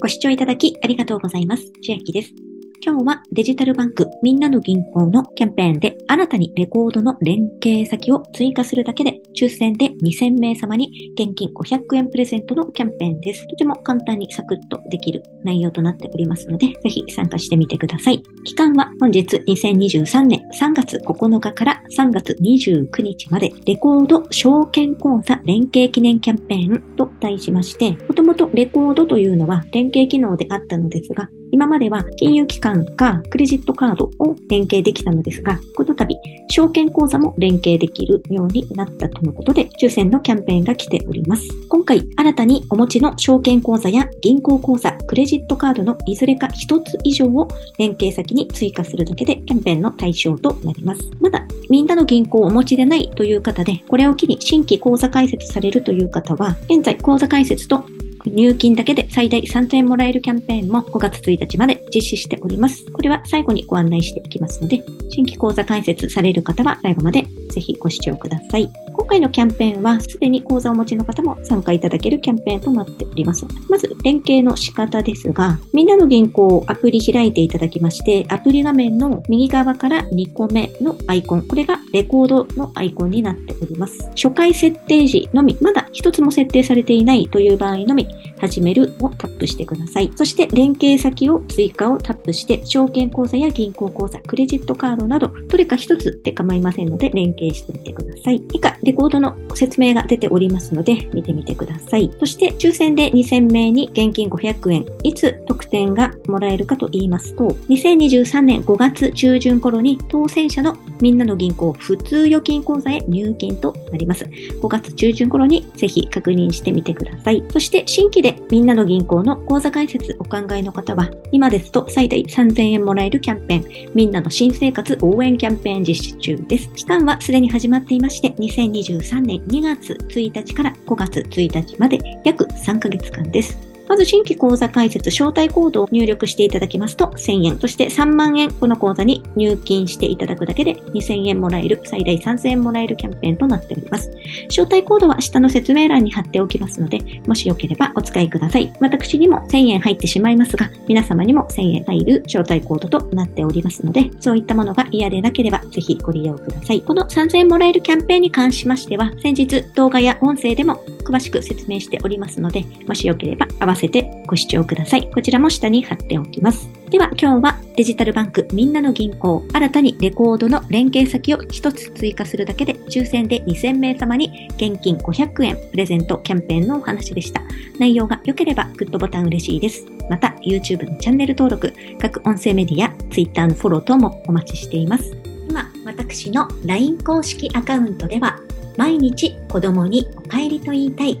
ご視聴いただきありがとうございます。千秋です。今日はデジタルバンクみんなの銀行のキャンペーンで新たにレコードの連携先を追加するだけで抽選で2000名様に現金500円プレゼントのキャンペーンです。とても簡単にサクッとできる内容となっておりますので、ぜひ参加してみてください。期間は本日2023年3月9日から3月29日までレコード証券口座連携記念キャンペーンと題しまして、もともとレコードというのは連携機能であったのですが、今までは金融機関かクレジットカードを連携できたのですが、この度、証券口座も連携できるようになったとのことで、抽選のキャンペーンが来ております。今回、新たにお持ちの証券口座や銀行口座、クレジットカードのいずれか一つ以上を連携先に追加するだけでキャンペーンの対象となります。まだ、みんなの銀行をお持ちでないという方で、これを機に新規口座開設されるという方は、現在口座開設と入金だけで最大3000円もらえるキャンペーンも5月1日まで実施しております。これは最後にご案内していきますので、新規講座開設される方は最後までぜひご視聴ください。今回のキャンペーンは、すでに講座をお持ちの方も参加いただけるキャンペーンとなっております。まず、連携の仕方ですが、みんなの銀行をアプリ開いていただきまして、アプリ画面の右側から2個目のアイコン、これがレコードのアイコンになっております。初回設定時のみ、まだ一つも設定されていないという場合のみ、始めるをタップしてください。そして、連携先を追加をタップして、証券口座や銀行口座、クレジットカードなど、どれか一つで構いませんので、連携してみてください。以下、レコードの説明が出ておりますので、見てみてください。そして、抽選で2000名に現金500円。いつ特典がもらえるかと言いますと、2023年5月中旬頃に当選者のみんなの銀行普通預金口座へ入金となります。5月中旬頃にぜひ確認してみてください。そして新規でみんなの銀行の口座開設お考えの方は、今ですと最大3000円もらえるキャンペーン、みんなの新生活応援キャンペーン実施中です。期間はすでに始まっていまして、2023 2023年2月1日から5月1日まで約3ヶ月間です。まず新規口座開設招待コードを入力していただきますと1000円、そして3万円この口座に入金していただくだけで2000円もらえる、最大3000円もらえるキャンペーンとなっております。招待コードは下の説明欄に貼っておきますので、もしよければお使いください。私にも1000円入ってしまいますが、皆様にも1000円入る招待コードとなっておりますので、そういったものが嫌でなければぜひご利用ください。この3000円もらえるキャンペーンに関しましては、先日動画や音声でも詳しく説明しておりますので、もしよければ合わせせてご視聴ください。こちらも下に貼っておきます。では今日はデジタルバンクみんなの銀行新たにレコードの連携先を1つ追加するだけで抽選で2000名様に現金500円プレゼントキャンペーンのお話でした。内容が良ければグッドボタン嬉しいです。また YouTube のチャンネル登録、各音声メディア、Twitter のフォロー等もお待ちしています。今、私の LINE 公式アカウントでは毎日子供にお帰りと言いたい